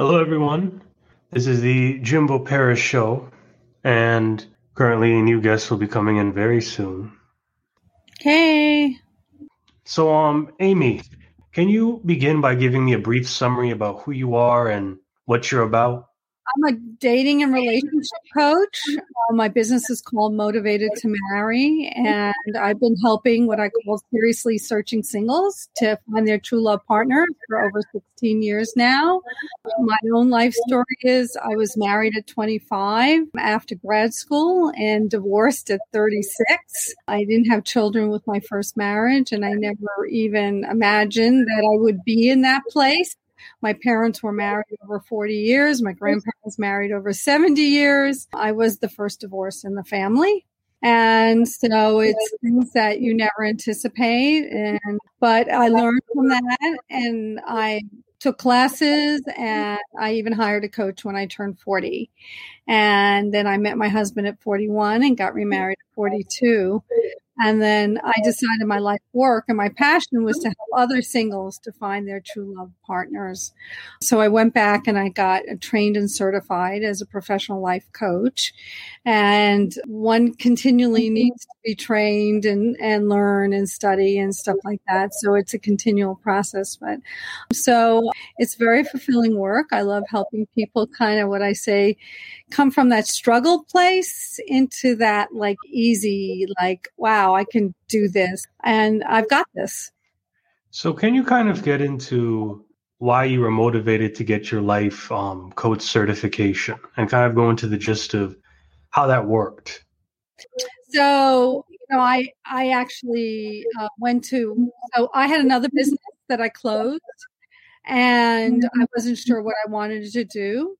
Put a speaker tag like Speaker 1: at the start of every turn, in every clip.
Speaker 1: Hello, everyone. This is the Jimbo Paris Show, and currently a new guest will be coming in very soon.
Speaker 2: Hey.
Speaker 1: So, um, Amy, can you begin by giving me a brief summary about who you are and what you're about?
Speaker 2: I'm a dating and relationship coach. Uh, my business is called Motivated to Marry, and I've been helping what I call seriously searching singles to find their true love partner for over 16 years now. My own life story is I was married at 25 after grad school and divorced at 36. I didn't have children with my first marriage, and I never even imagined that I would be in that place my parents were married over 40 years. My grandparents married over 70 years. I was the first divorce in the family. And so it's things that you never anticipate. And, but I learned from that and I took classes and I even hired a coach when I turned 40. And then I met my husband at 41 and got remarried at 42. And then I decided my life work and my passion was to help other singles to find their true love partners. So I went back and I got trained and certified as a professional life coach. And one continually mm-hmm. needs to be trained and, and learn and study and stuff like that. So it's a continual process. But so it's very fulfilling work. I love helping people kind of what I say come from that struggle place into that like easy, like, wow, I can do this and I've got this.
Speaker 1: So, can you kind of get into why you were motivated to get your life um, coach certification and kind of go into the gist of how that worked?
Speaker 2: So, you know, I I actually uh, went to so I had another business that I closed, and I wasn't sure what I wanted to do,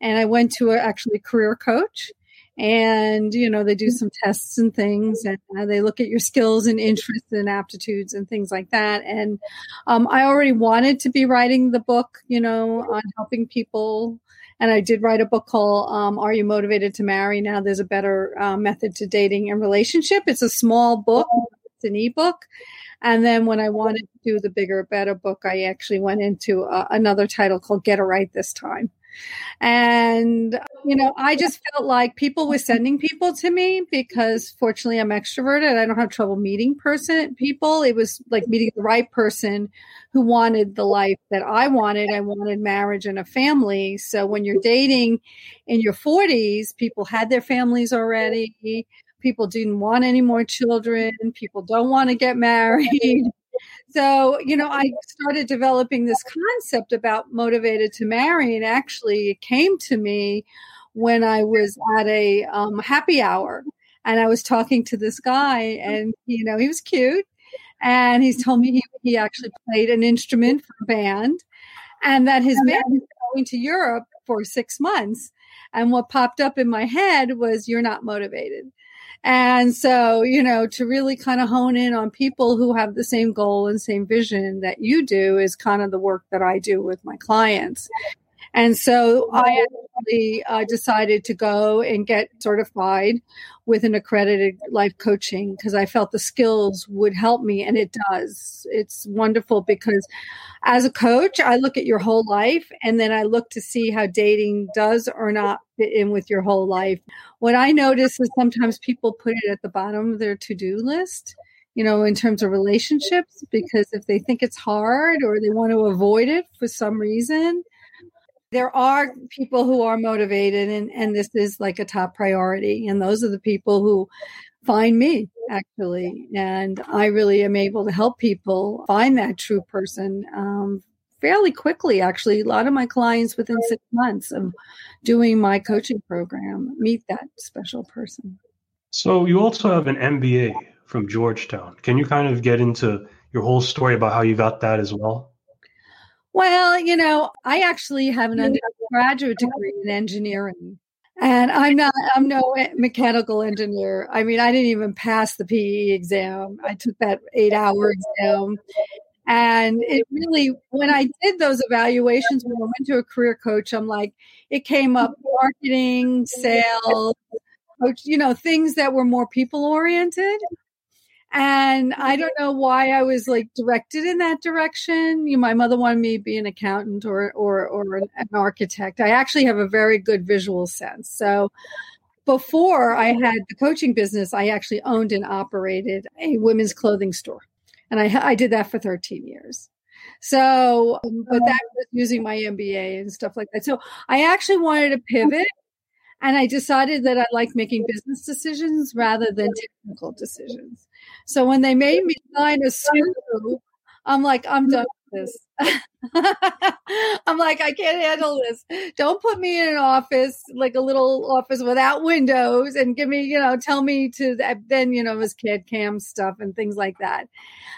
Speaker 2: and I went to a, actually a career coach, and you know they do some tests and things and uh, they look at your skills and interests and aptitudes and things like that. And um, i already wanted to be writing the book you know on helping people. And i did write a book called um, are you motivated to marry? Now there's a better uh, method to dating and relationship. It's a small book it's an ebook. And then when i wanted to do the bigger better book i actually went into uh, another title called get it right this time and, you know, I just felt like people were sending people to me because fortunately I'm extroverted. I don't have trouble meeting person people. It was like meeting the right person who wanted the life that I wanted. I wanted marriage and a family. So when you're dating in your 40s, people had their families already. People didn't want any more children. People don't want to get married. So, you know, I started developing this concept about motivated to marry, and actually, it came to me when I was at a um, happy hour and I was talking to this guy, and you know, he was cute, and he's told me he, he actually played an instrument for a band, and that his band was going to Europe for six months. And what popped up in my head was, "You're not motivated." And so, you know, to really kind of hone in on people who have the same goal and same vision that you do is kind of the work that I do with my clients. And so I actually uh, decided to go and get certified with an accredited life coaching because I felt the skills would help me, and it does. It's wonderful because as a coach, I look at your whole life and then I look to see how dating does or not fit in with your whole life. What I notice is sometimes people put it at the bottom of their to do list you know, in terms of relationships, because if they think it's hard or they want to avoid it for some reason, there are people who are motivated and, and this is like a top priority. And those are the people who find me actually. And I really am able to help people find that true person um, fairly quickly, actually. A lot of my clients within six months of doing my coaching program meet that special person.
Speaker 1: So you also have an MBA from Georgetown. Can you kind of get into your whole story about how you got that as well?
Speaker 2: Well, you know, I actually have an undergraduate degree in engineering. And I'm not, I'm no mechanical engineer. I mean, I didn't even pass the PE exam. I took that eight hour exam. And it really, when I did those evaluations, when I went to a career coach, I'm like, it came up marketing, sales, coach, you know, things that were more people oriented. And I mm-hmm. don't know why I was like directed in that direction. You know, my mother wanted me to be an accountant or or or an architect. I actually have a very good visual sense. So before I had the coaching business, I actually owned and operated a women's clothing store. And I, I did that for 13 years. So, um, but that oh. was using my MBA and stuff like that. So I actually wanted to pivot and I decided that I like making business decisions rather than technical decisions. So when they made me sign a SWU, I'm like, I'm done with this. I'm like, I can't handle this. Don't put me in an office, like a little office without windows and give me, you know, tell me to then, you know, it was CAD cam stuff and things like that.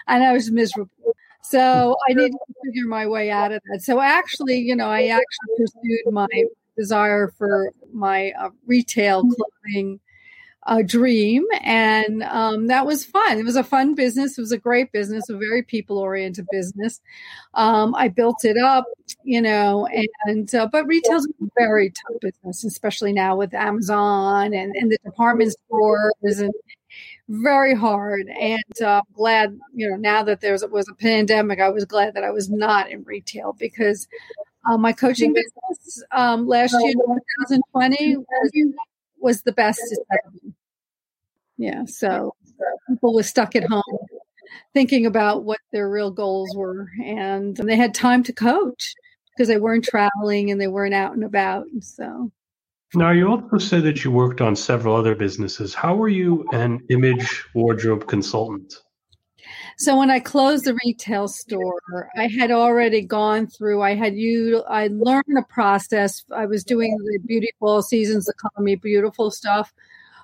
Speaker 2: And I was miserable. So I needed to figure my way out of that. So actually, you know, I actually pursued my desire for my uh, retail clothing uh, dream, and um, that was fun. It was a fun business. It was a great business, a very people oriented business. Um, I built it up, you know, and uh, but retail's a very tough business, especially now with Amazon and, and the department stores and very hard. And uh, glad, you know, now that there was a pandemic, I was glad that I was not in retail because uh, my coaching business um, last year, 2020, was, was the best it's ever been. Yeah, so people were stuck at home thinking about what their real goals were, and they had time to coach because they weren't traveling and they weren't out and about. And so,
Speaker 1: now you also said that you worked on several other businesses. How were you an image wardrobe consultant?
Speaker 2: So when I closed the retail store, I had already gone through. I had you. I learned a process. I was doing the beautiful seasons that Color Me Beautiful stuff,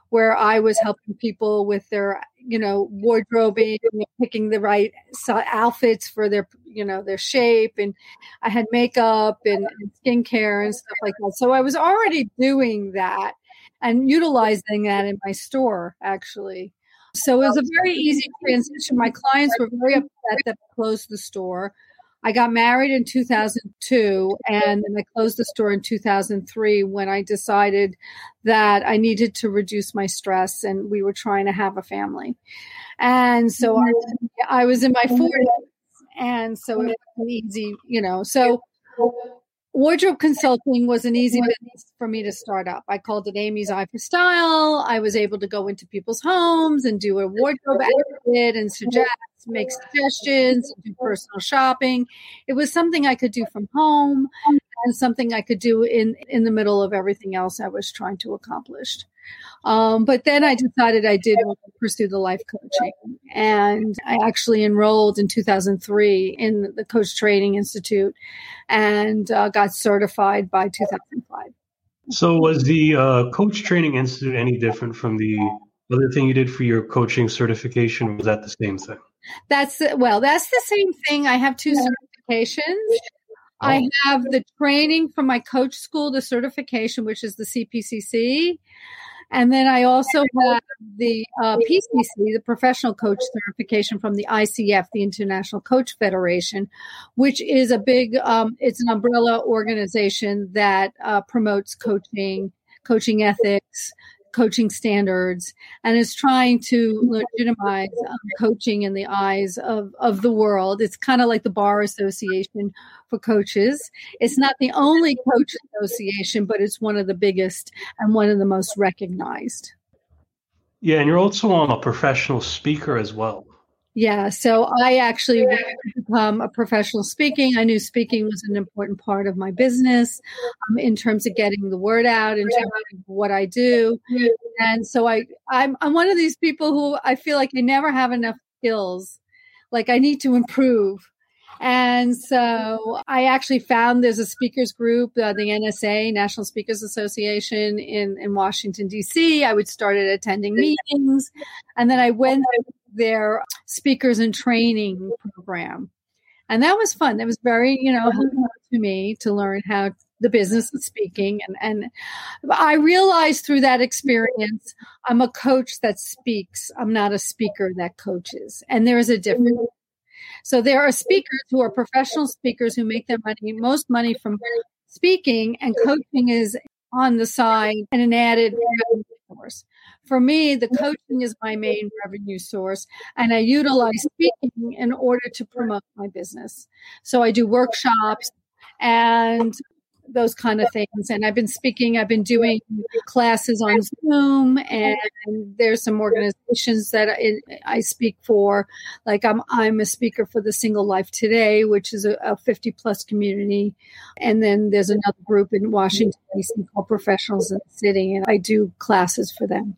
Speaker 2: where I was helping people with their, you know, wardrobing, picking the right outfits for their, you know, their shape, and I had makeup and, and skincare and stuff like that. So I was already doing that and utilizing that in my store actually. So it was a very easy transition. My clients were very upset that I closed the store. I got married in 2002 and then I closed the store in 2003 when I decided that I needed to reduce my stress and we were trying to have a family. And so I, I was in my 40s and so it was easy, you know. So wardrobe consulting was an easy business for me to start up. I called it Amy's Eye for Style. I was able to go into people's homes and do a wardrobe edit and suggest, make suggestions, do personal shopping. It was something I could do from home and something I could do in in the middle of everything else I was trying to accomplish. Um, but then I decided I did want to pursue the life coaching. And I actually enrolled in 2003 in the Coach Training Institute and uh, got certified by 2005.
Speaker 1: So, was the uh, Coach Training Institute any different from the other thing you did for your coaching certification? was that the same thing?
Speaker 2: That's well, that's the same thing. I have two certifications. Oh. I have the training from my coach school, the certification, which is the CPCC. And then I also have the uh, PCC, the professional coach certification from the ICF, the International Coach Federation, which is a big, um, it's an umbrella organization that uh, promotes coaching, coaching ethics, coaching standards and is trying to legitimize um, coaching in the eyes of, of the world. It's kind of like the Bar Association for coaches. It's not the only coach association, but it's one of the biggest and one of the most recognized.
Speaker 1: Yeah, and you're also on a professional speaker as well.
Speaker 2: Yeah, so I actually wanted to become a professional speaking. I knew speaking was an important part of my business um, in terms of getting the word out in terms of what I do. And so I, I'm, I'm one of these people who I feel like I never have enough skills. Like I need to improve. And so I actually found there's a speakers group, uh, the NSA, National Speakers Association in, in Washington, D.C. I would started attending meetings. And then I went their speakers and training program. And that was fun. That was very, you know, uh-huh. helpful to me to learn how the business of speaking. And, and I realized through that experience, I'm a coach that speaks. I'm not a speaker that coaches. And there is a difference. Mm-hmm. So there are speakers who are professional speakers who make their money, most money from speaking, and coaching is on the side and an added source. For me, the coaching is my main revenue source, and I utilize speaking in order to promote my business. So I do workshops and those kind of things. And I've been speaking, I've been doing classes on Zoom, and there's some organizations that I, I speak for. Like I'm, I'm a speaker for the Single Life Today, which is a, a 50 plus community. And then there's another group in Washington, D.C. called Professionals in the City, and I do classes for them.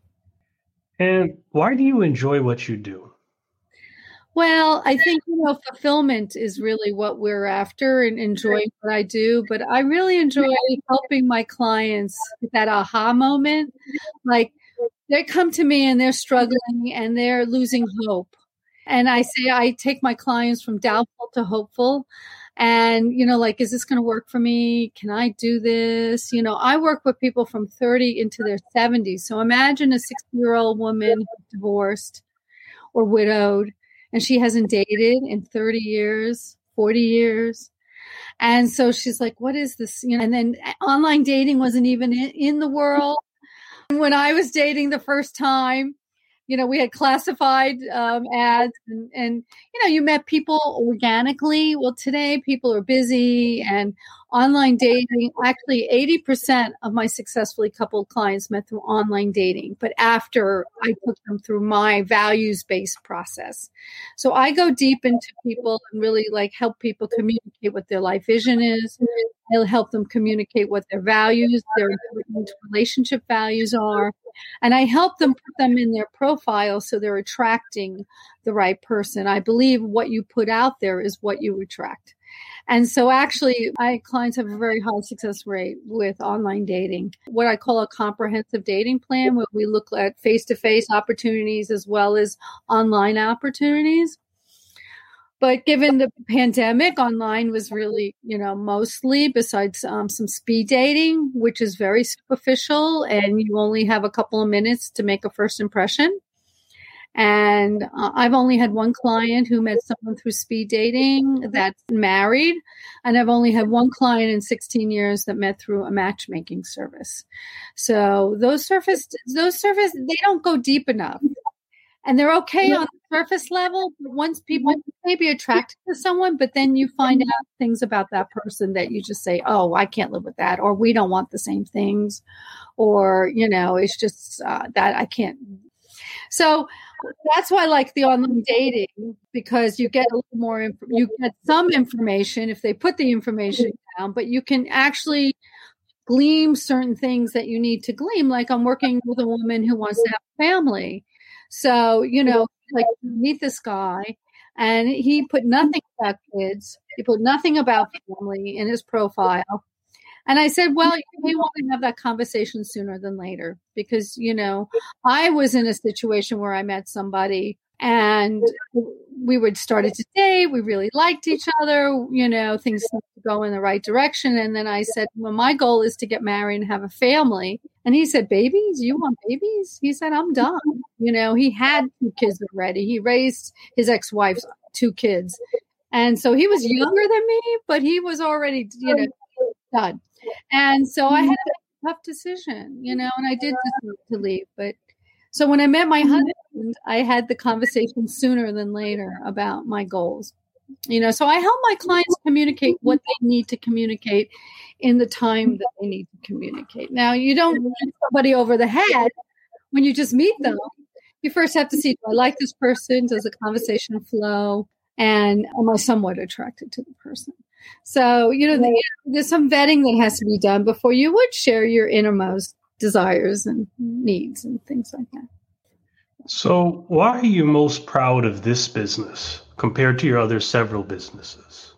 Speaker 1: And why do you enjoy what you do?
Speaker 2: Well, I think you know fulfillment is really what we're after and enjoying what I do. But I really enjoy helping my clients with that aha moment. Like they come to me and they're struggling and they're losing hope. And I say I take my clients from doubtful to hopeful. And, you know, like, is this going to work for me? Can I do this? You know, I work with people from 30 into their 70s. So imagine a 60 year old woman divorced or widowed and she hasn't dated in 30 years, 40 years. And so she's like, what is this? You know, and then uh, online dating wasn't even in, in the world. When I was dating the first time, you know, we had classified um, ads and, and, you know, you met people organically. Well, today people are busy and online dating. Actually, 80% of my successfully coupled clients met through online dating, but after I took them through my values based process. So I go deep into people and really like help people communicate what their life vision is. I'll help them communicate what their values, their relationship values are. And I help them put them in their profile so they're attracting the right person. I believe what you put out there is what you attract. And so actually my clients have a very high success rate with online dating. What I call a comprehensive dating plan where we look at face-to-face opportunities as well as online opportunities. But given the pandemic, online was really, you know, mostly besides um, some speed dating, which is very superficial and you only have a couple of minutes to make a first impression. And uh, I've only had one client who met someone through speed dating that's married. And I've only had one client in 16 years that met through a matchmaking service. So those surface, those surface, they don't go deep enough. And they're okay on surface level. But once people mm-hmm. may be attracted to someone, but then you find mm-hmm. out things about that person that you just say, oh, I can't live with that. Or we don't want the same things. Or, you know, it's just uh, that I can't. So that's why I like the online dating because you get a little more, inf- you get some information if they put the information mm-hmm. down, but you can actually glean certain things that you need to glean. Like I'm working with a woman who wants to have a family. So, you know, like meet this guy and he put nothing about kids. He put nothing about family in his profile. And I said, well, you may want to have that conversation sooner than later because, you know, I was in a situation where I met somebody and we would start it today. We really liked each other. You know, things seemed to go in the right direction. And then I said, well, my goal is to get married and have a family. And he said, babies, you want babies? He said, I'm done. You know, he had two kids already. He raised his ex-wife's two kids. And so he was younger than me, but he was already, you oh, know, done. And so I had mm-hmm. a tough decision, you know, and I did decide to leave. But so when I met my mm-hmm. husband, I had the conversation sooner than later about my goals. You know, so I help my clients communicate what they need to communicate in the time that they need to communicate. Now, you don't mm-hmm. hit somebody over the head when you just meet them. You first have to see do I like this person? Does the conversation flow? And am I somewhat attracted to the person? So, you know, there's some vetting that has to be done before you would share your innermost desires and needs and things like that.
Speaker 1: So, why are you most proud of this business compared to your other several businesses?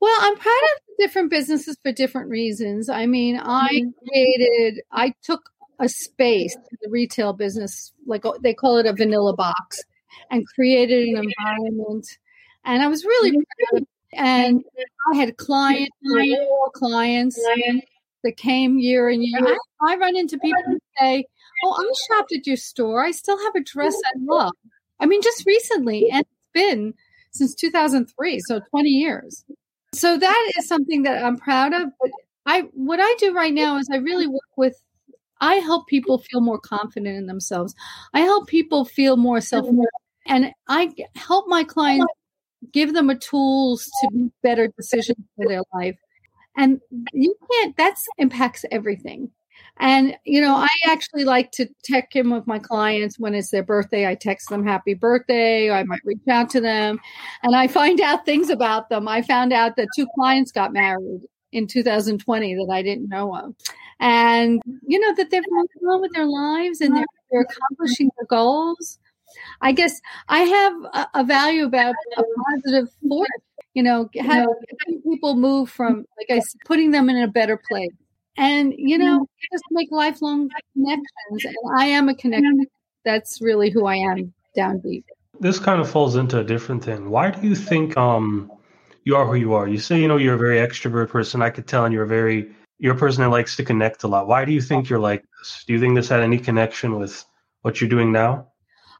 Speaker 2: Well, I'm proud of different businesses for different reasons. I mean, I mm-hmm. created, I took a space, the retail business, like they call it a vanilla box, and created an environment. And I was really proud of and I had clients, clients that came year and year. I, I run into people who say, "Oh, I shopped at your store. I still have a dress I love." I mean, just recently, and it's been since 2003, so 20 years. So that is something that I'm proud of. But I, what I do right now is I really work with I help people feel more confident in themselves. I help people feel more self mm-hmm. and I help my clients give them a tools to make better decisions for their life. And you can't, that's impacts everything. And, you know, I actually like to check in with my clients when it's their birthday. I text them happy birthday. I might reach out to them and I find out things about them. I found out that two clients got married in 2020 that I didn't know of. And, you know, that they're going on with their lives and they're, they're accomplishing their goals. I guess I have a, a value about a positive force. You know, having people move from, like I said, putting them in a better place. And you know just make lifelong connections and i am a connection. That's really who i am down deep
Speaker 1: this kind of falls into a different thing. Why do you think um you are who you are? You say you know you're a very extrovert person. I could tell and you're a very you're a person that likes to connect a lot. Why do you think you're like this? Do you think this had any connection with what you're doing now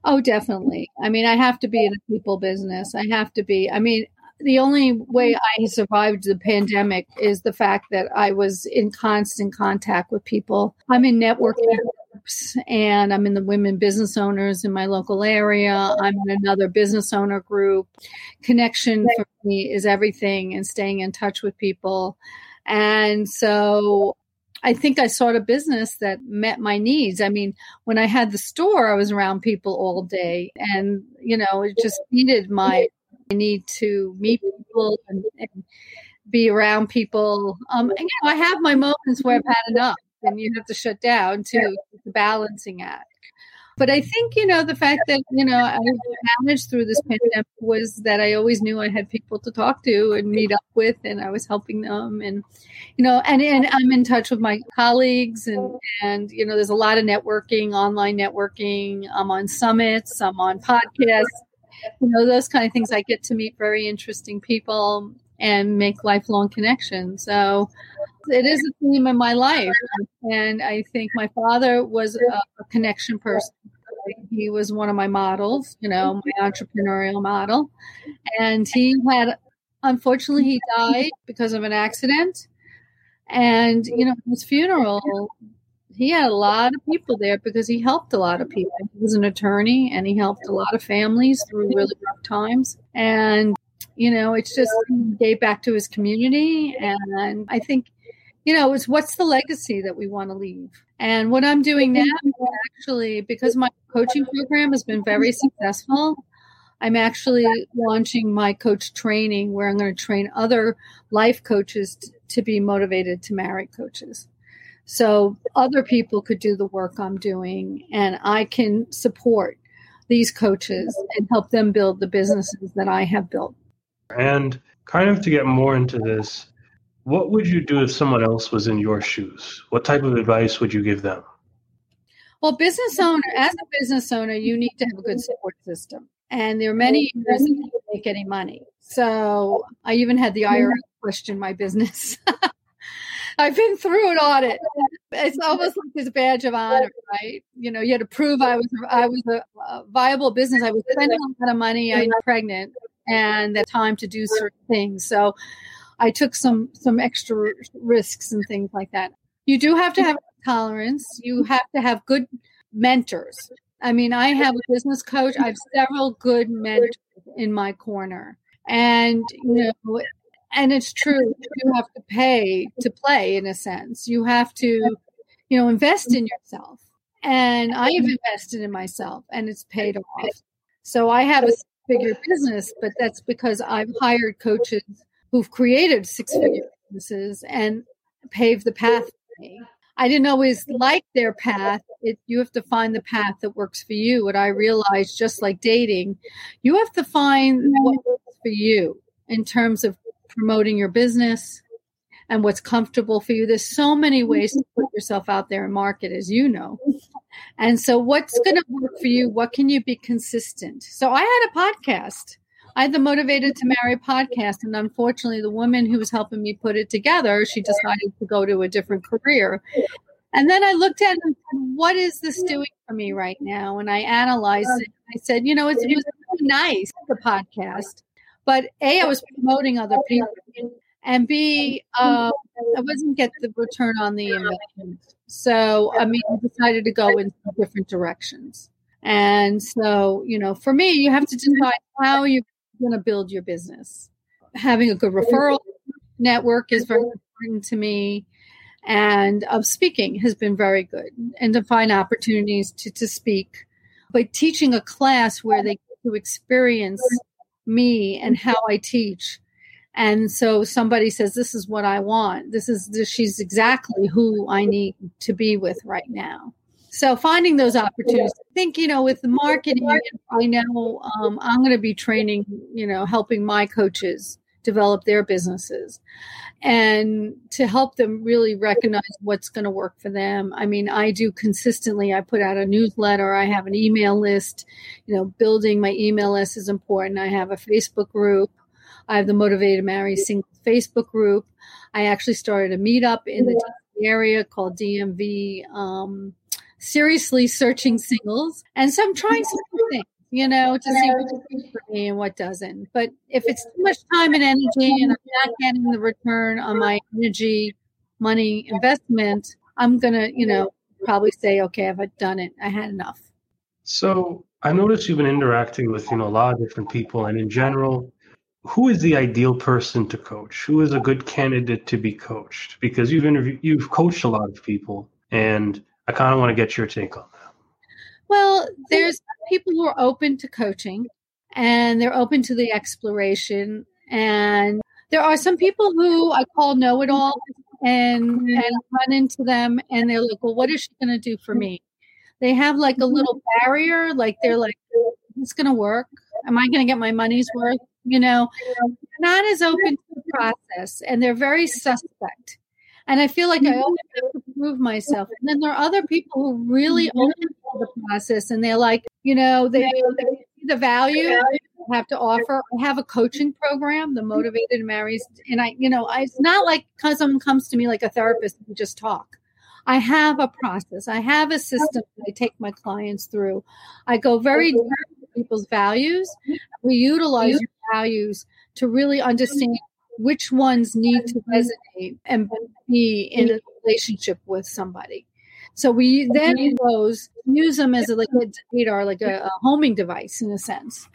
Speaker 2: oh definitely i mean i have to be in a people business i have to be i mean the only way mm-hmm. I survived the pandemic is the fact that I was in constant contact with people. I'm in networking groups and I'm in the women business owners in my local area. I'm in another business owner group. Connection for me is everything and staying in touch with people. And so I think I sought a business that met my needs. I mean, when I had the store, I was around people all day and, you know, it just needed my I need to meet people and, and be around people. Um, and, you know, I have my moments where I've had enough, and you have to shut down to the balancing act. But I think you know the fact that you know I managed through this pandemic was that I always knew I had people to talk to and meet up with, and I was helping them, and you know, and and I'm in touch with my colleagues, and and you know, there's a lot of networking, online networking. I'm on summits, I'm on podcasts you know those kind of things i get to meet very interesting people and make lifelong connections so it is a theme in my life and i think my father was a, connection person he was one of my models you know my entrepreneurial model and he had unfortunately he died because of an accident and you know his funeral he had a lot of people there because he helped a lot of people. He was an attorney and he helped a lot of families through really rough times. And, you know, it's just gave back to his community. And I think, you know, it's what's the legacy that we want to leave? And what I'm doing now actually, because my coaching program has been very successful, I'm actually launching my coach training where I'm going to train other life coaches t- to be motivated to marry coaches. So other people could do the work I'm doing, and I can support these coaches and help them build the businesses that I have built.
Speaker 1: And kind of to get more into this, what would you do if someone else was in your shoes? What type of advice would you give them?
Speaker 2: Well, business owner, as a business owner, you need to have a good support system. And there are many mm-hmm. years that you make any money. So I even had the IRS mm-hmm. question my business. I've been through an audit. It's almost like this badge of honor, right? You know, you had to prove I was I was a, a viable business. I was spending a lot of money. I'm mm-hmm. pregnant, and the time to do certain things. So, I took some some extra risks and things like that. You do have to have tolerance. You have to have good mentors. I mean, I have a business coach. I have several good mentors in my corner. And, you know, and it's true you have to pay to play in a sense you have to you know invest in yourself and i have invested in myself and it's paid off so i have a figure business but that's because i've hired coaches who've created six figure businesses and paved the path for me i didn't always like their path it, you have to find the path that works for you what i realized just like dating you have to find what works for you in terms of promoting your business and what's comfortable for you. There's so many ways to put yourself out there and market, as you know. And so, what's going to work for you? What can you be consistent? So, I had a podcast. I had the Motivated to Marry podcast. And unfortunately, the woman who was helping me put it together, she decided to go to a different career. And then I looked at it and said, what is this doing for me right now? And I analyzed it. I said, you know, it's, it was really nice, the podcast but A, I was promoting other people. And B, um, I wasn't get the return on the investment. So, I mean, I decided to go in different directions. And so, you know, for me, you have to decide how you're going to build your business. Having a good referral network is very important to me. And of speaking has been very good and to find opportunities to, to speak. But teaching a class where they get to experience me and how I teach. And so somebody says, This is what I want. This is this, she's exactly who I need to be with right now. So finding those opportunities. I think, you know, with the marketing, I know um, I'm going to be training, you know, helping my coaches develop their businesses and to help them really recognize what's going to work for them. I mean, I do consistently, I put out a newsletter, I have an email list. You know, building my email list is important. I have a Facebook group. I have the Motivated Marry Single Facebook group. I actually started a meetup in the area called DMV um, Seriously Searching Singles. And so I'm trying some things you know, to see what's good for me and what doesn't. But if it's too much time and energy and I'm not getting the return on my energy, money investment, I'm going to, you know, probably say, okay, I've done it. I had enough.
Speaker 1: So I noticed you've been interacting with, you know, a lot of different people. And in general, who is the ideal person to coach? Who is a good candidate to be coached? Because you've interviewed, you've coached a lot of people. And I kind of want to get your take on that.
Speaker 2: Well, there's people who are open to coaching and they're open to the exploration. And there are some people who I call know it all and, and run into them and they're like, well, what is she going to do for me? They have like a little barrier, like they're like, it's going to work. Am I going to get my money's worth? You know, not as open to the process and they're very suspect. And I feel like I mm-hmm. always have to prove myself. And then there are other people who really mm-hmm. own the process and they're like, you know, they, they see the value I have to offer. I have a coaching mm-hmm. program, the Motivated Marries. And I, you know, I, it's not like someone comes to me like a therapist and just talk. I have a process. I have a system that I take my clients through. I go very deep into people's values. We utilize values to really understand which ones need to resonate and be in a relationship with somebody. So we then those use them as a like a radar, like a, a, homing device in a sense.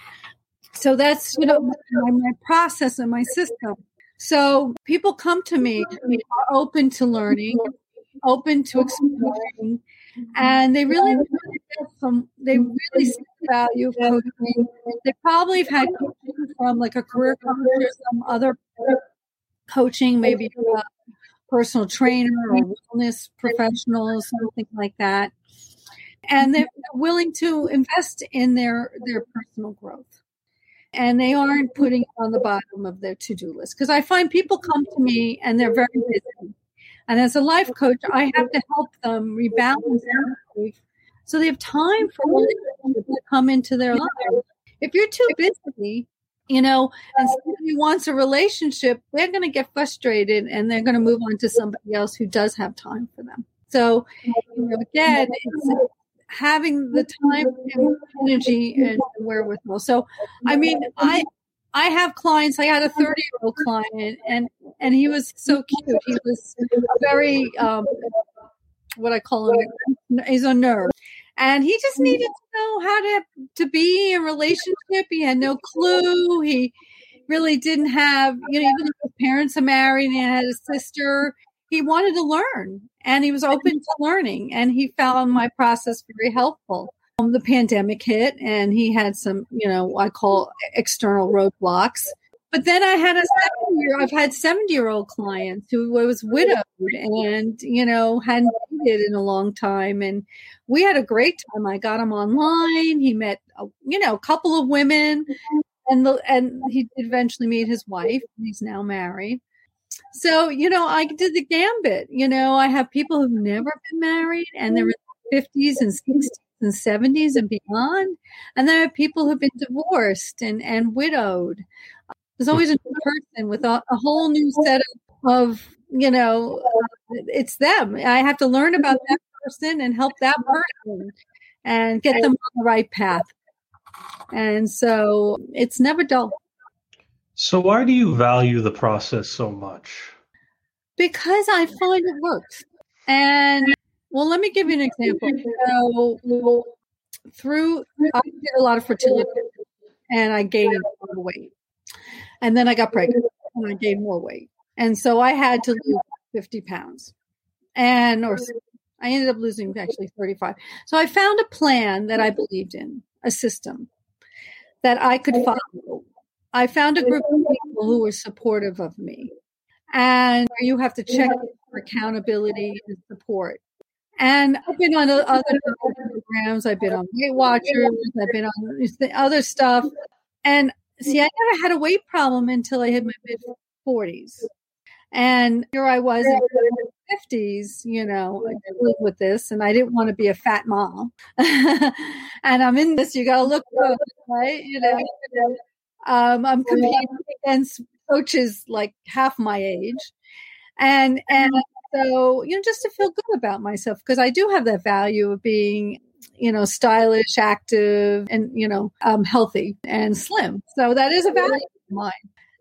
Speaker 2: So that's you know my, my process and my system. So people come to me are open to learning, open to exploring, and they really from they really see the value of coaching. They probably have had coaching from like a career coach or some other coaching, maybe a personal trainer or wellness professional, something like that. And they're willing to invest in their, their personal growth. And they aren't putting it on the bottom of their to do list. Because I find people come to me and they're very busy. And as a life coach, I have to help them rebalance so they have time for to come into their life. If you're too busy, you know, and somebody wants a relationship, they're going to get frustrated and they're going to move on to somebody else who does have time for them. So, you know, again, it's having the time and energy and wherewithal. So, I mean, I I have clients. I had a 30 year old client, and and he was so cute. He was very um, what I call him. He's a nerd, and he just needed to know how to to be in relationship. He had no clue. He really didn't have, you know, even his parents are married and he had a sister, he wanted to learn and he was open to learning. And he found my process very helpful. Um, the pandemic hit and he had some, you know, I call external roadblocks. But then I had a 70 year, I've had 70 year old clients who was widowed and, you know, hadn't dated in a long time. And we had a great time. I got him online. He met, a, you know, a couple of women and the, and he eventually meet his wife. He's now married. So, you know, I did the gambit. You know, I have people who've never been married and they're in their 50s and 60s and 70s and beyond. And there are people who've been divorced and, and widowed. There's always a new person with a, a whole new set of, of you know, uh, it's them. I have to learn about that person and help that person and get them on the right path. And so it's never dull.
Speaker 1: So, why do you value the process so much?
Speaker 2: Because I find it works. And well, let me give you an example. So, through I did a lot of fertility and I gained a lot of weight. And then I got pregnant and I gained more weight. And so I had to lose 50 pounds. And or I ended up losing actually 35. So I found a plan that I believed in, a system that I could follow. I found a group of people who were supportive of me. And you have to check for accountability and support. And I've been on other programs. I've been on Weight Watchers. I've been on other stuff. And see, I never had a weight problem until I hit my mid 40s. And here I was in my 50s, you know, with this, and I didn't want to be a fat mom. and I'm in this, you got to look good, right? You know, um, I'm competing against coaches like half my age. And, and so, you know, just to feel good about myself, because I do have that value of being you know, stylish, active, and, you know, um, healthy and slim. So that is a value of mine.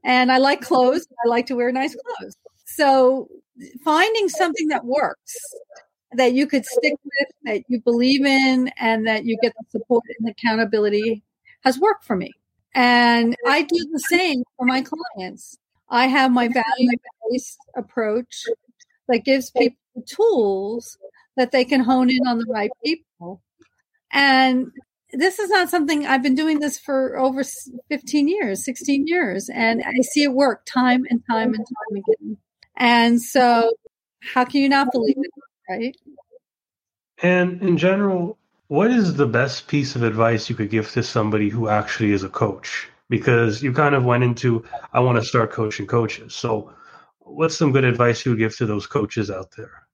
Speaker 2: And I like clothes. I like to wear nice clothes. So finding something that works, that you could stick with, that you believe in, and that you get the support and accountability has worked for me. And I do the same for my clients. I have my value based approach that gives people tools that they can hone in on the right people. And this is not something I've been doing this for over 15 years, 16 years, and I see it work time and time and time again. And so, how can you not believe it, right?
Speaker 1: And in general, what is the best piece of advice you could give to somebody who actually is a coach? Because you kind of went into, I want to start coaching coaches. So, what's some good advice you would give to those coaches out there?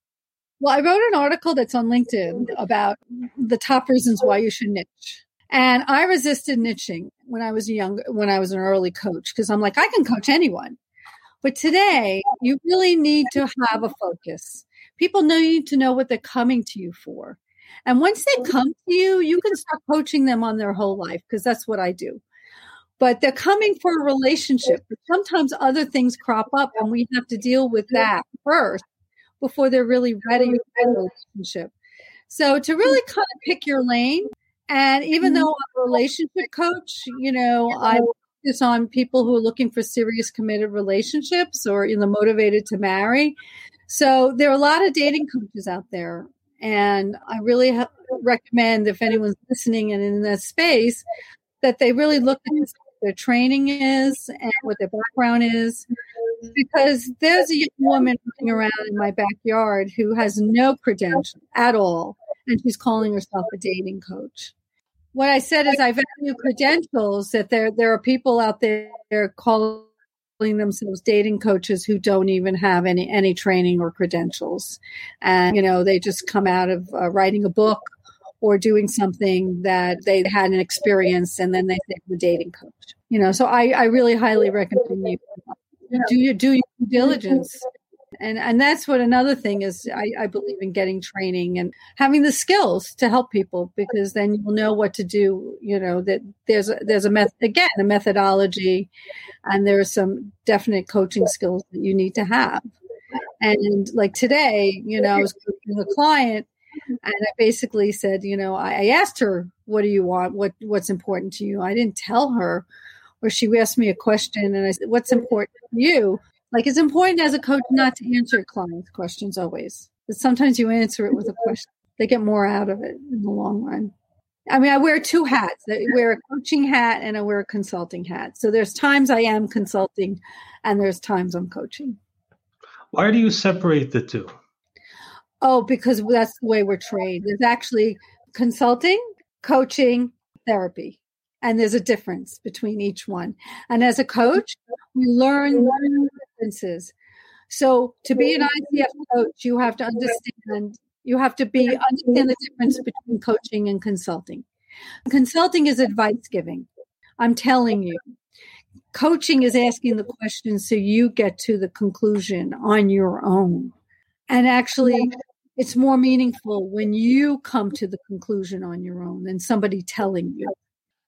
Speaker 2: Well, I wrote an article that's on LinkedIn about the top reasons why you should niche. And I resisted niching when I was young, when I was an early coach, because I'm like, I can coach anyone. But today, you really need to have a focus. People need to know what they're coming to you for. And once they come to you, you can start coaching them on their whole life because that's what I do. But they're coming for a relationship. But sometimes other things crop up and we have to deal with that first before they're really ready for a relationship. So to really mm-hmm. kind of pick your lane, and even mm-hmm. though I'm a relationship coach, you know, I focus on people who are looking for serious committed relationships or you know motivated to marry. So there are a lot of dating coaches out there, and I really ha- recommend if anyone's listening and in that space that they really look at mm-hmm. what their training is and what their background is because there's a young woman running around in my backyard who has no credentials at all, and she's calling herself a dating coach. What I said is I value credentials that there there are people out there calling themselves dating coaches who don't even have any any training or credentials, and you know they just come out of uh, writing a book or doing something that they had an experience and then they think I'm dating coach. You know, so I, I really highly recommend you do you do your due diligence. And and that's what another thing is I, I, believe in getting training and having the skills to help people because then you'll know what to do you know that there's a, there's a method again a methodology and there's some definite coaching skills that you need to have. And like today you know i was coaching a client and i basically said you know I, I asked her what do you want what what's important to you i didn't tell her or she asked me a question and I said, What's important to you? Like it's important as a coach not to answer clients' questions always. But sometimes you answer it with a mm-hmm. question. They get more out of it in the long run. I mean, I wear two hats. I wear a coaching hat and I wear a consulting hat. So there's times I am consulting and there's times I'm coaching.
Speaker 1: Why do you separate the two?
Speaker 2: Oh, because that's the way we're trained. There's actually consulting, coaching, therapy and there's a difference between each one. And as a coach, we learn the differences. So to be an ICF coach, you have to understand you have to be understand the difference between coaching and consulting. Consulting is advice giving. I'm telling you. Coaching is asking the questions so you get to the conclusion on your own. And actually, it's more meaningful when you come to the conclusion on your own than somebody telling you.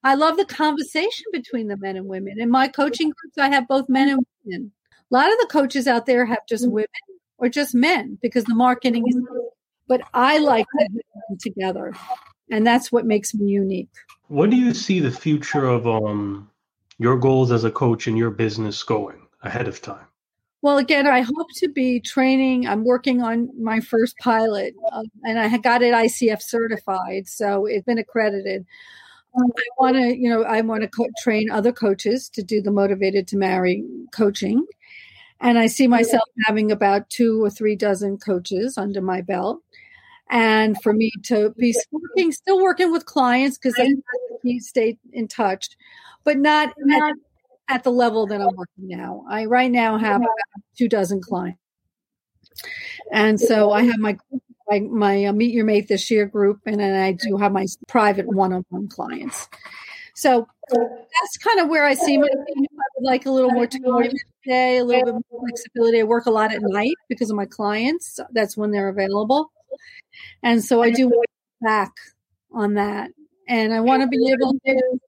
Speaker 2: I love the conversation between the men and women. In my coaching groups, I have both men and women. A lot of the coaches out there have just women or just men because the marketing is, but I like to them together. And that's what makes me unique.
Speaker 1: What do you see the future of um, your goals as a coach in your business going ahead of time?
Speaker 2: Well, again, I hope to be training. I'm working on my first pilot, uh, and I got it ICF certified, so it's been accredited. Um, I want to, you know, I want to co- train other coaches to do the motivated to marry coaching, and I see myself having about two or three dozen coaches under my belt. And for me to be working, still working with clients because they stay in touch, but not at at the level that I'm working now. I right now have two dozen clients, and so I have my my, my uh, Meet Your Mate this year group, and then I do have my private one-on-one clients. So that's kind of where I see my. I would like a little more time today, a little bit more flexibility. I work a lot at night because of my clients. That's when they're available, and so I do back on that. And I want to be able to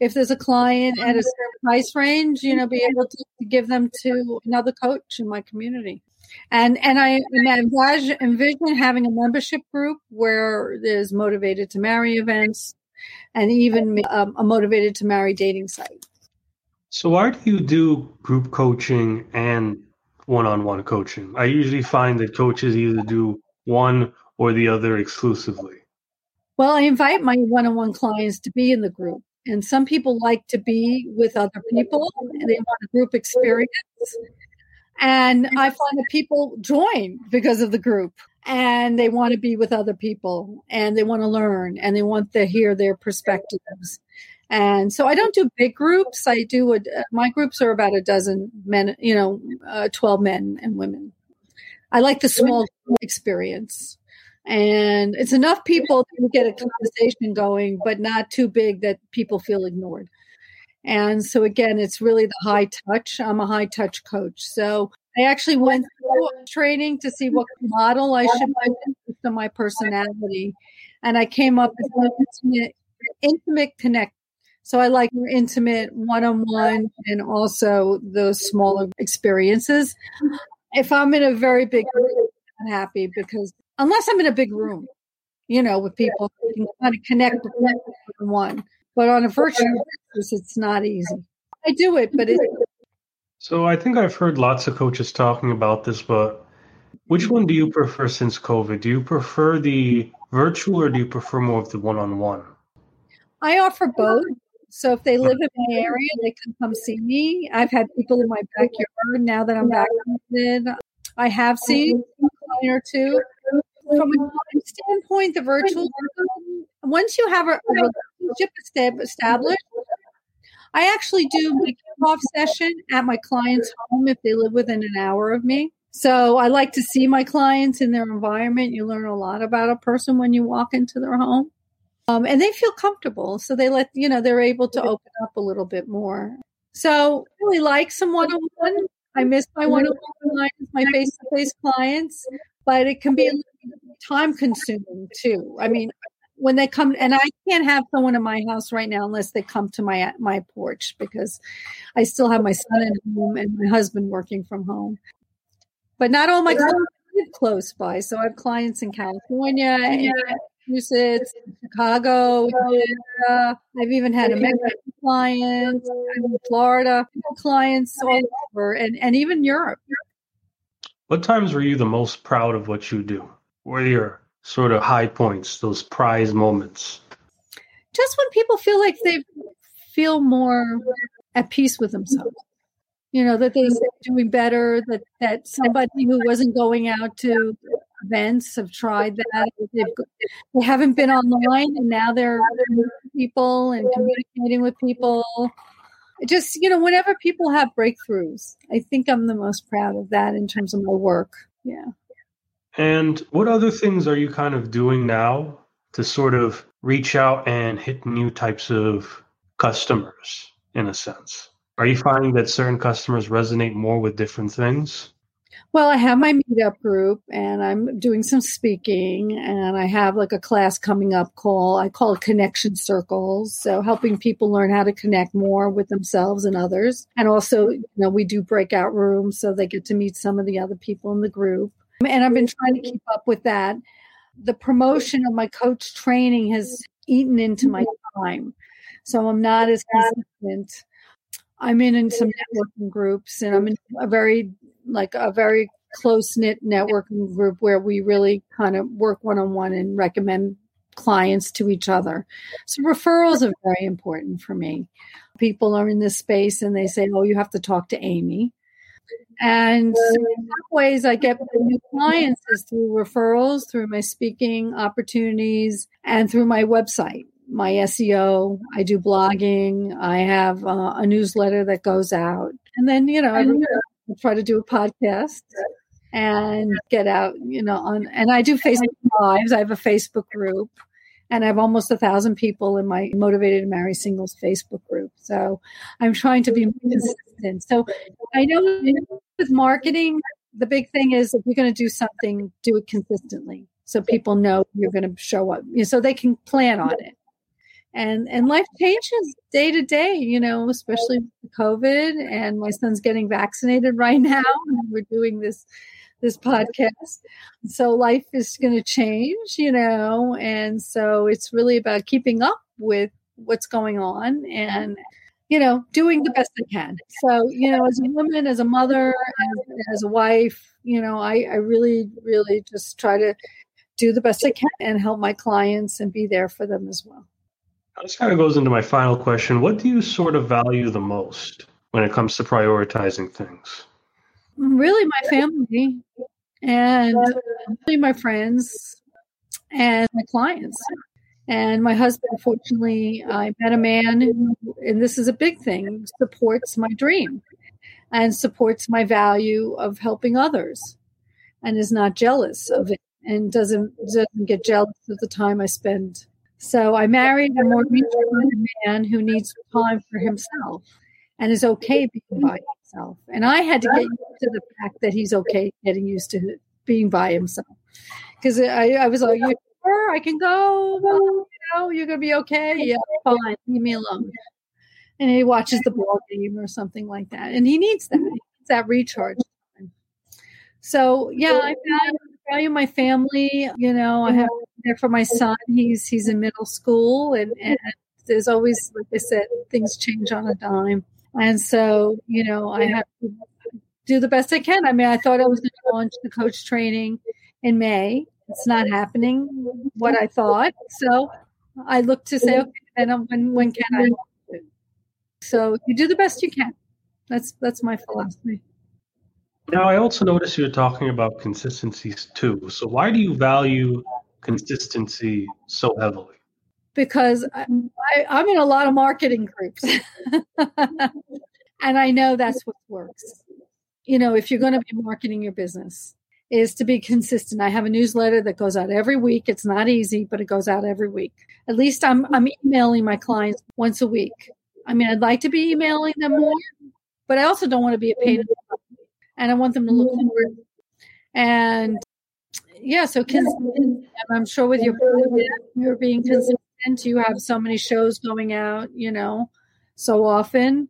Speaker 2: if there's a client at a certain price range, you know, be able to give them to another coach in my community. And and I envision, envision having a membership group where there's motivated to marry events, and even um, a motivated to marry dating site.
Speaker 1: So why do you do group coaching and one-on-one coaching? I usually find that coaches either do one or the other exclusively.
Speaker 2: Well, I invite my one-on-one clients to be in the group and some people like to be with other people and they want a group experience. And I find that people join because of the group and they want to be with other people and they want to learn and they want to hear their perspectives. And so I don't do big groups. I do, a, my groups are about a dozen men, you know, uh, 12 men and women. I like the small experience and it's enough people to get a conversation going, but not too big that people feel ignored. And so again, it's really the high touch. I'm a high touch coach. So I actually went through training to see what model I should based on my personality. And I came up with intimate, intimate connect. So I like intimate one on one and also those smaller experiences. If I'm in a very big group, I'm happy because unless I'm in a big room, you know, with people you can kind of connect with one. But on a virtual basis, it's not easy. I do it, but it's.
Speaker 1: So I think I've heard lots of coaches talking about this, but which one do you prefer since COVID? Do you prefer the virtual or do you prefer more of the one on one?
Speaker 2: I offer both. So if they live in my area, they can come see me. I've had people in my backyard now that I'm vaccinated. I have seen a client or two from a standpoint, the virtual once you have a, relationship established, I actually do my kickoff session at my client's home if they live within an hour of me. So I like to see my clients in their environment. You learn a lot about a person when you walk into their home. Um, and they feel comfortable. So they let, you know, they're able to open up a little bit more. So I really like some one on one. I miss my one on one clients, my face to face clients but it can be time consuming too. I mean, when they come and I can't have someone in my house right now unless they come to my my porch because I still have my son at home and my husband working from home. But not all my clients live close by. So I have clients in California, in Massachusetts, Chicago. I've even had a Mexican client, Florida clients all over, and and even Europe.
Speaker 1: What times were you the most proud of what you do? What are your sort of high points, those prize moments?
Speaker 2: Just when people feel like they feel more at peace with themselves. You know, that they're doing better, that, that somebody who wasn't going out to events have tried that. They've, they haven't been online and now they're people and communicating with people just you know whenever people have breakthroughs i think i'm the most proud of that in terms of my work. Yeah.
Speaker 1: And what other things are you kind of doing now to sort of reach out and hit new types of customers in a sense? Are you finding that certain customers resonate more with different things
Speaker 2: Well, I have my meetup group and I'm doing some speaking and I have like a class coming up called I call it connection circles. So helping people learn how to connect more with themselves and others. And also, you know, we do breakout rooms so they get to meet some of the other people in the group. And I've been trying to keep up with that. The promotion of my coach training has eaten into my time. So I'm not as consistent. I'm in, in some networking groups and I'm in a very like a very close knit networking group where we really kind of work one on one and recommend clients to each other. So referrals are very important for me. People are in this space and they say, "Oh, you have to talk to Amy." And ways I get new clients is through referrals, through my speaking opportunities, and through my website, my SEO. I do blogging. I have uh, a newsletter that goes out, and then you know I try to do a podcast and get out, you know, on. And I do Facebook lives. I have a Facebook group, and I have almost a thousand people in my Motivated to Marry Singles Facebook group. So I'm trying to be consistent. So I know with marketing, the big thing is if you're going to do something, do it consistently so people know you're going to show up, so they can plan on it. And and life changes day to day, you know, especially with COVID. And my son's getting vaccinated right now, and we're doing this this podcast. So life is going to change, you know, and so it's really about keeping up with what's going on and mm-hmm. you know, doing the best I can. So, you know, as a woman, as a mother, as, as a wife, you know, I, I really, really just try to do the best I can and help my clients and be there for them as well.
Speaker 1: This kind of goes into my final question. What do you sort of value the most when it comes to prioritizing things?
Speaker 2: Really, my family and my friends and my clients. And my husband, fortunately, I met a man who, and this is a big thing, supports my dream and supports my value of helping others and is not jealous of it and doesn't doesn't get jealous of the time I spend. So I married a more reserved man who needs time for himself and is okay being by himself. And I had to get used to the fact that he's okay getting used to being by himself because I, I was like, sure I can go? you know, you're gonna be okay. Yeah, fine. Leave me alone. And he watches the ball game or something like that, and he needs that. He needs that recharge time. So yeah, I value, value my family. You know, I have mm-hmm. there for my son. He's he's in middle school, and, and mm-hmm. there's always, like I said, things change on a dime. And so, you know, I have to do the best I can. I mean, I thought I was going to launch the coach training in May, it's not happening what I thought. So I look to say, mm-hmm. okay, then when when can I? So you do the best you can. That's that's my philosophy.
Speaker 1: Now I also notice you're talking about consistencies too. So why do you value consistency so heavily?
Speaker 2: Because I, I, I'm in a lot of marketing groups, and I know that's what works. You know, if you're going to be marketing your business, is to be consistent. I have a newsletter that goes out every week. It's not easy, but it goes out every week. At least I'm I'm emailing my clients once a week. I mean, I'd like to be emailing them more, but I also don't want to be a pain mm-hmm. And I want them to look forward. And yeah, so consistent. I'm sure with your you're being consistent. You have so many shows going out, you know, so often.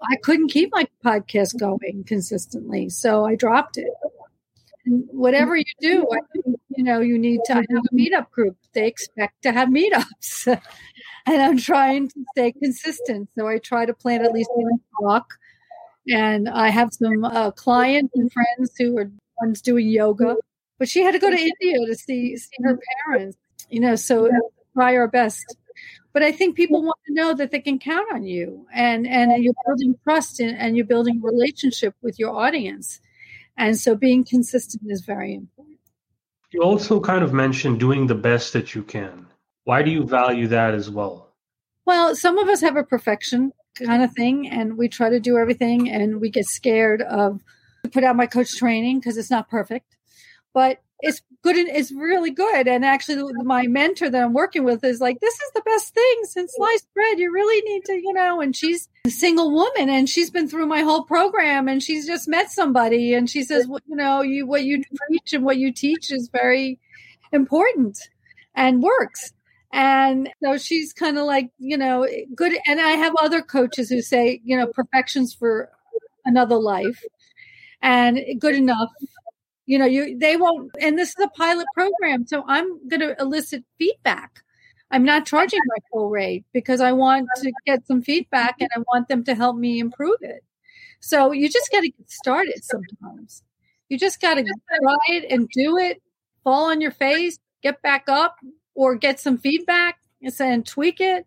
Speaker 2: I couldn't keep my podcast going consistently, so I dropped it whatever you do, you know, you need to have a meetup group. They expect to have meetups. and I'm trying to stay consistent. So I try to plan at least one talk. And I have some uh, clients and friends who are one's doing yoga, but she had to go to India to see see her parents. You know, so try our best. But I think people want to know that they can count on you, and and you're building trust and, and you're building relationship with your audience. And so being consistent is very important.
Speaker 1: You also kind of mentioned doing the best that you can. Why do you value that as well?
Speaker 2: Well, some of us have a perfection kind of thing, and we try to do everything, and we get scared of put out my coach training because it's not perfect. But it's good and it's really good. And actually, my mentor that I'm working with is like, this is the best thing since sliced bread. You really need to, you know. And she's a single woman, and she's been through my whole program, and she's just met somebody, and she says, well, you know, you what you preach and what you teach is very important and works. And so she's kind of like, you know, good. And I have other coaches who say, you know, perfection's for another life. And good enough you know you they won't and this is a pilot program so i'm going to elicit feedback. I'm not charging my full rate because i want to get some feedback and i want them to help me improve it. So you just got to get started sometimes. You just got to try it and do it fall on your face get back up or get some feedback and tweak it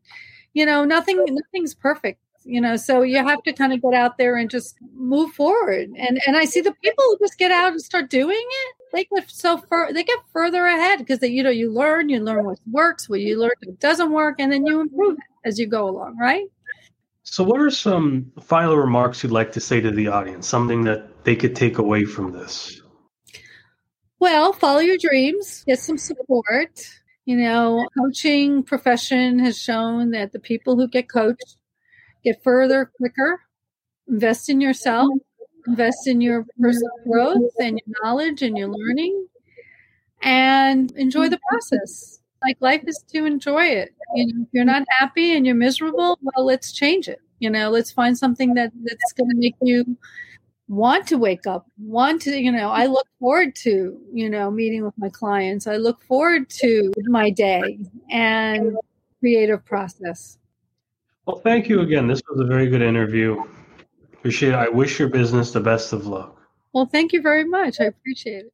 Speaker 2: you know nothing nothing's perfect you know so you have to kind of get out there and just move forward. And and i see the people who just get out and start doing it they get so far they get further ahead because they you know you learn you learn what works what you learn what doesn't work and then you improve it as you go along right?
Speaker 1: So what are some final remarks you'd like to say to the audience something that they could take away from this?
Speaker 2: Well follow your dreams get some support you know coaching profession has shown that the people who get coached get further quicker, invest in yourself, invest in your personal growth and your knowledge and your learning, and enjoy the process. Like life is to enjoy it. You know, if you're not happy and you're miserable, well, let's change it. You know, let's find something that that's going to make you want to wake up, want to, you know, I mm-hmm. look forward to, you know, meeting with my clients. I look forward to my day and creative process.
Speaker 1: Well, thank you again. This was a very good interview. Appreciate it. I wish your business the best of luck.
Speaker 2: Well, thank you very much. I appreciate it.